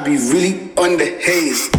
I be really under haze.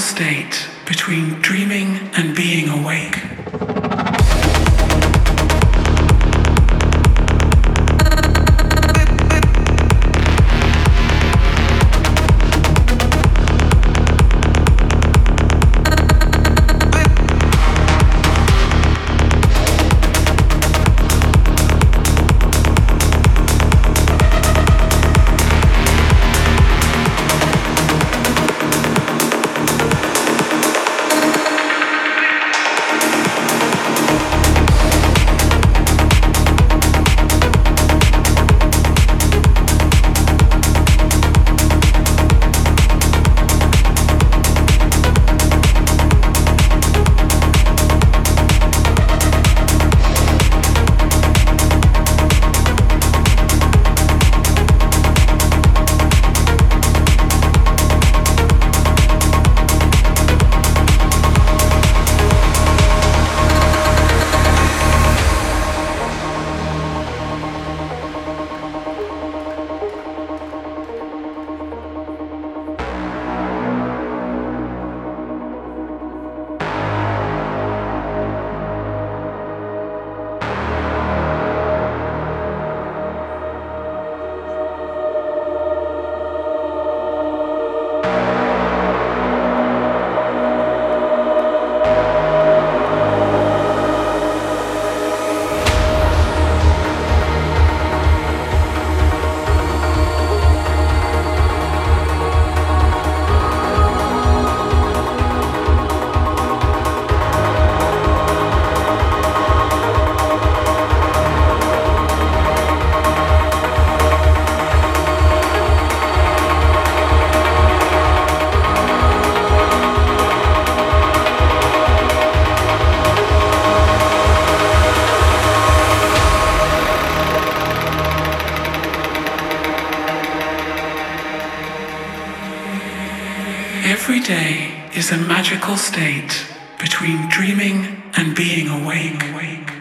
State between dreaming and being magical state between dreaming and being awake. awake.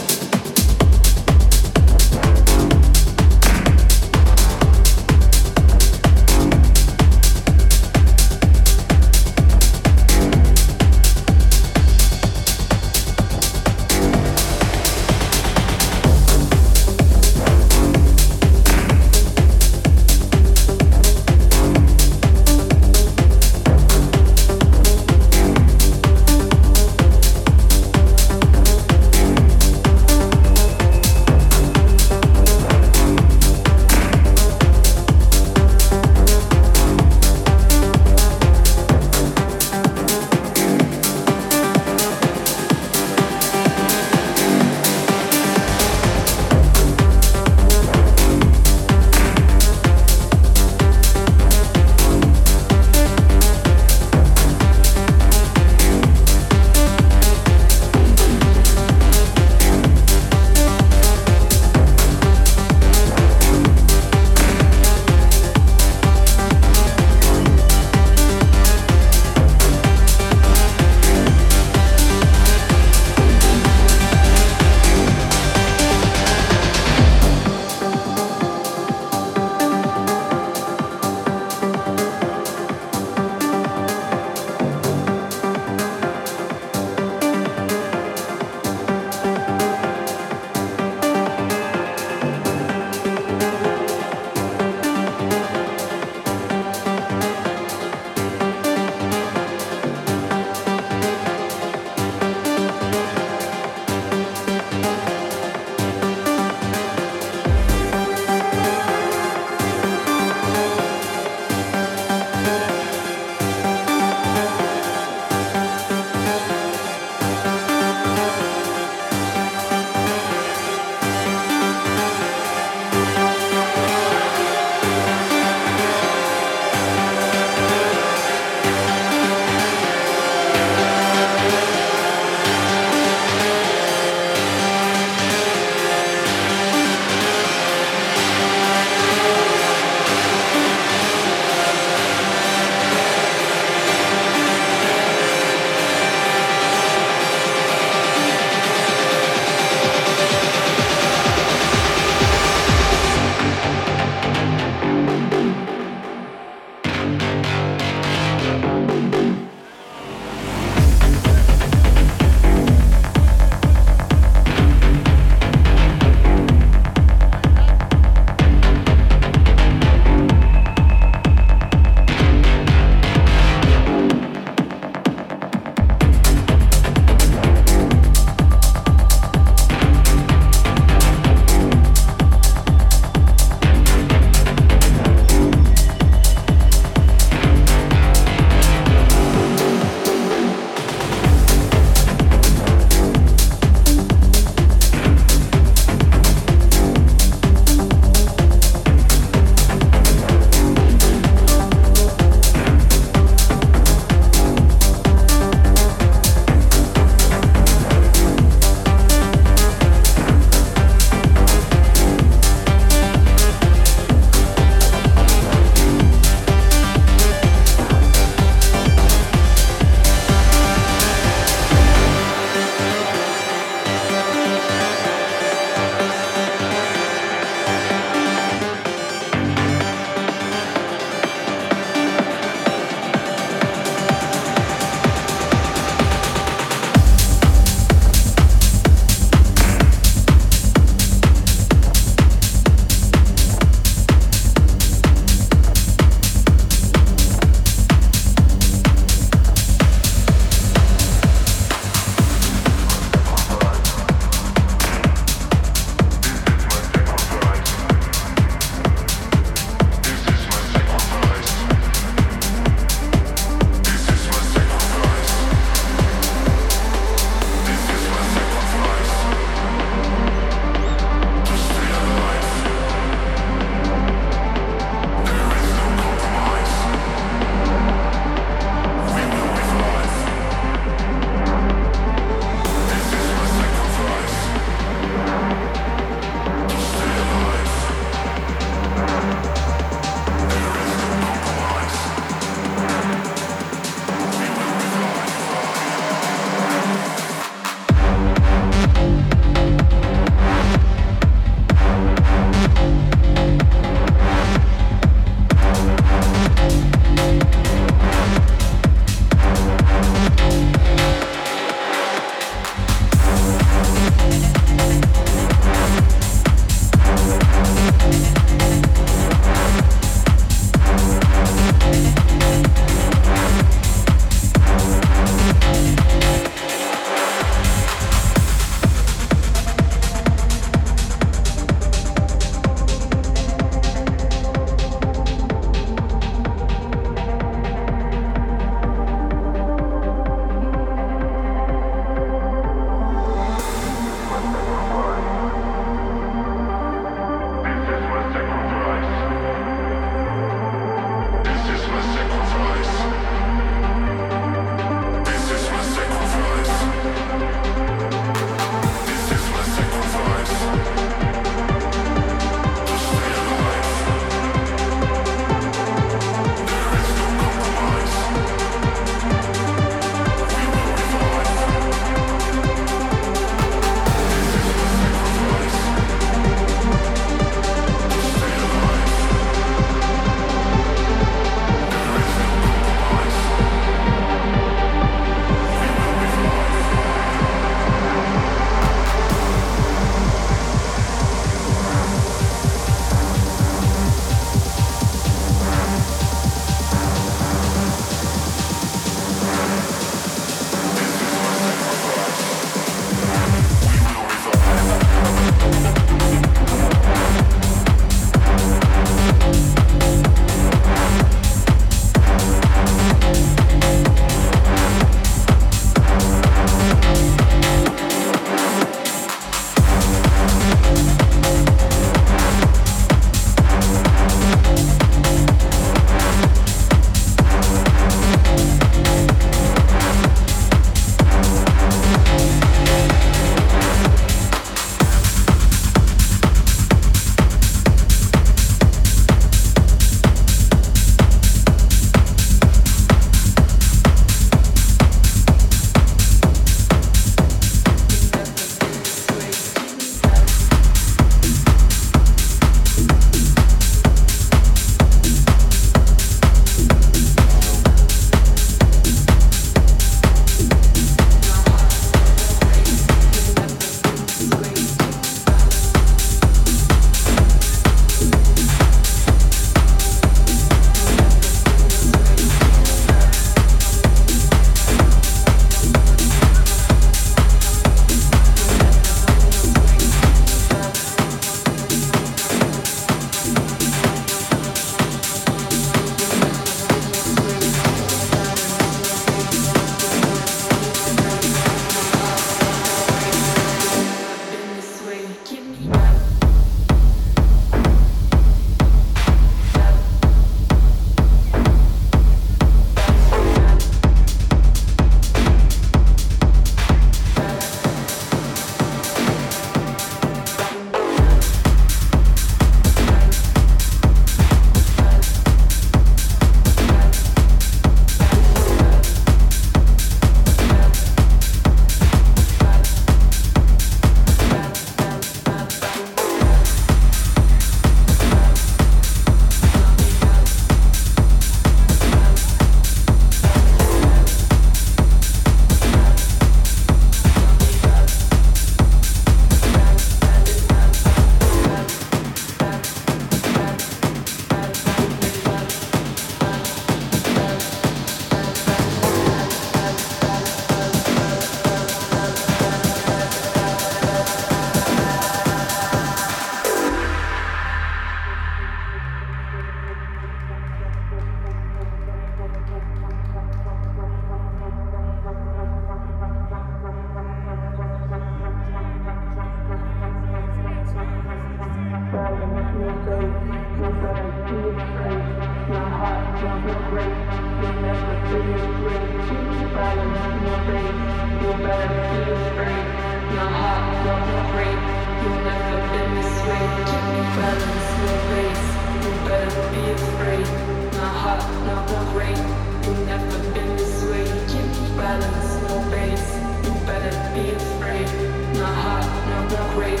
great,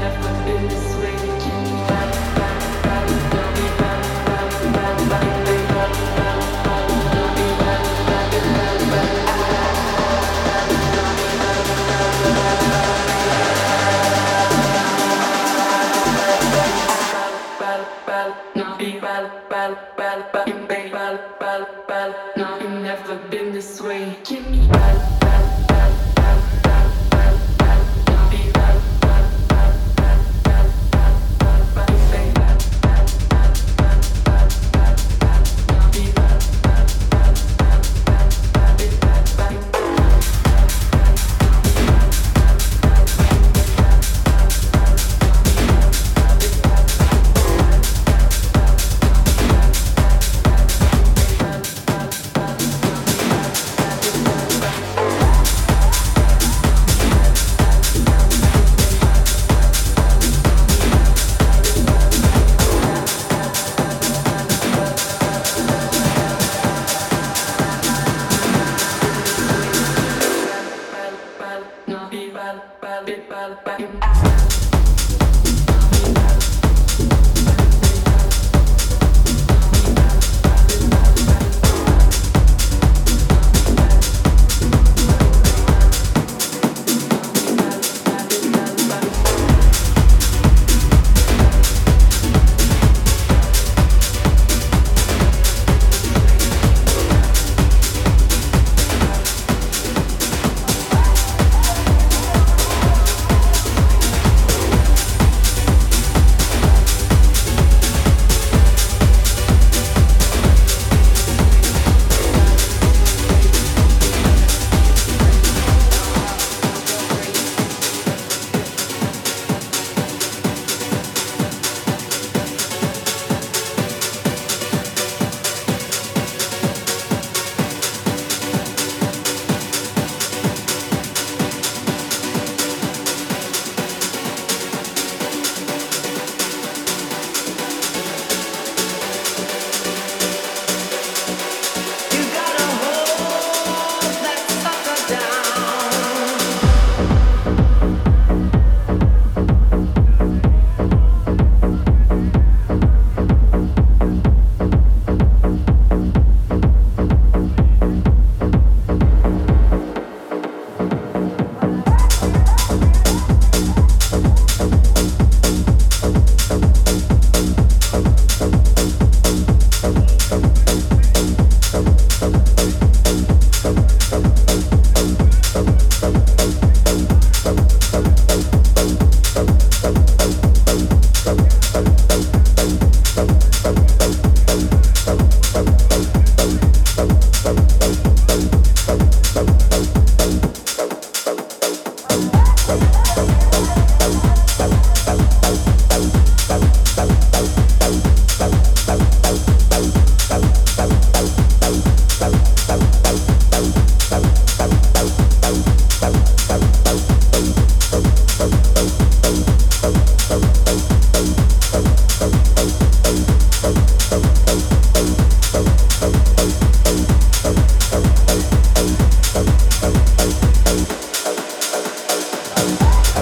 never been Alive.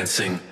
Dancing